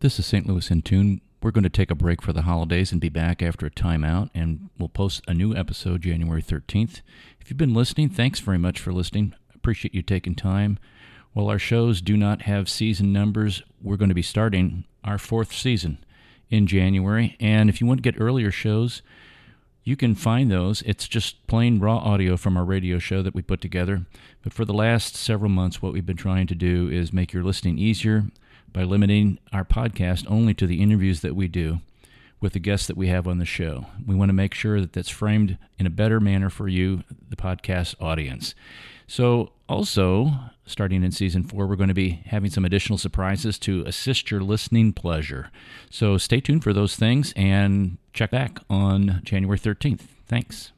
This is St. Louis in Tune. We're going to take a break for the holidays and be back after a timeout, and we'll post a new episode January 13th. If you've been listening, thanks very much for listening. Appreciate you taking time. While our shows do not have season numbers, we're going to be starting our fourth season in January. And if you want to get earlier shows, you can find those. It's just plain raw audio from our radio show that we put together. But for the last several months, what we've been trying to do is make your listening easier by limiting our podcast only to the interviews that we do with the guests that we have on the show. We want to make sure that that's framed in a better manner for you, the podcast audience. So, also, starting in season four, we're going to be having some additional surprises to assist your listening pleasure. So, stay tuned for those things and check back on January 13th. Thanks.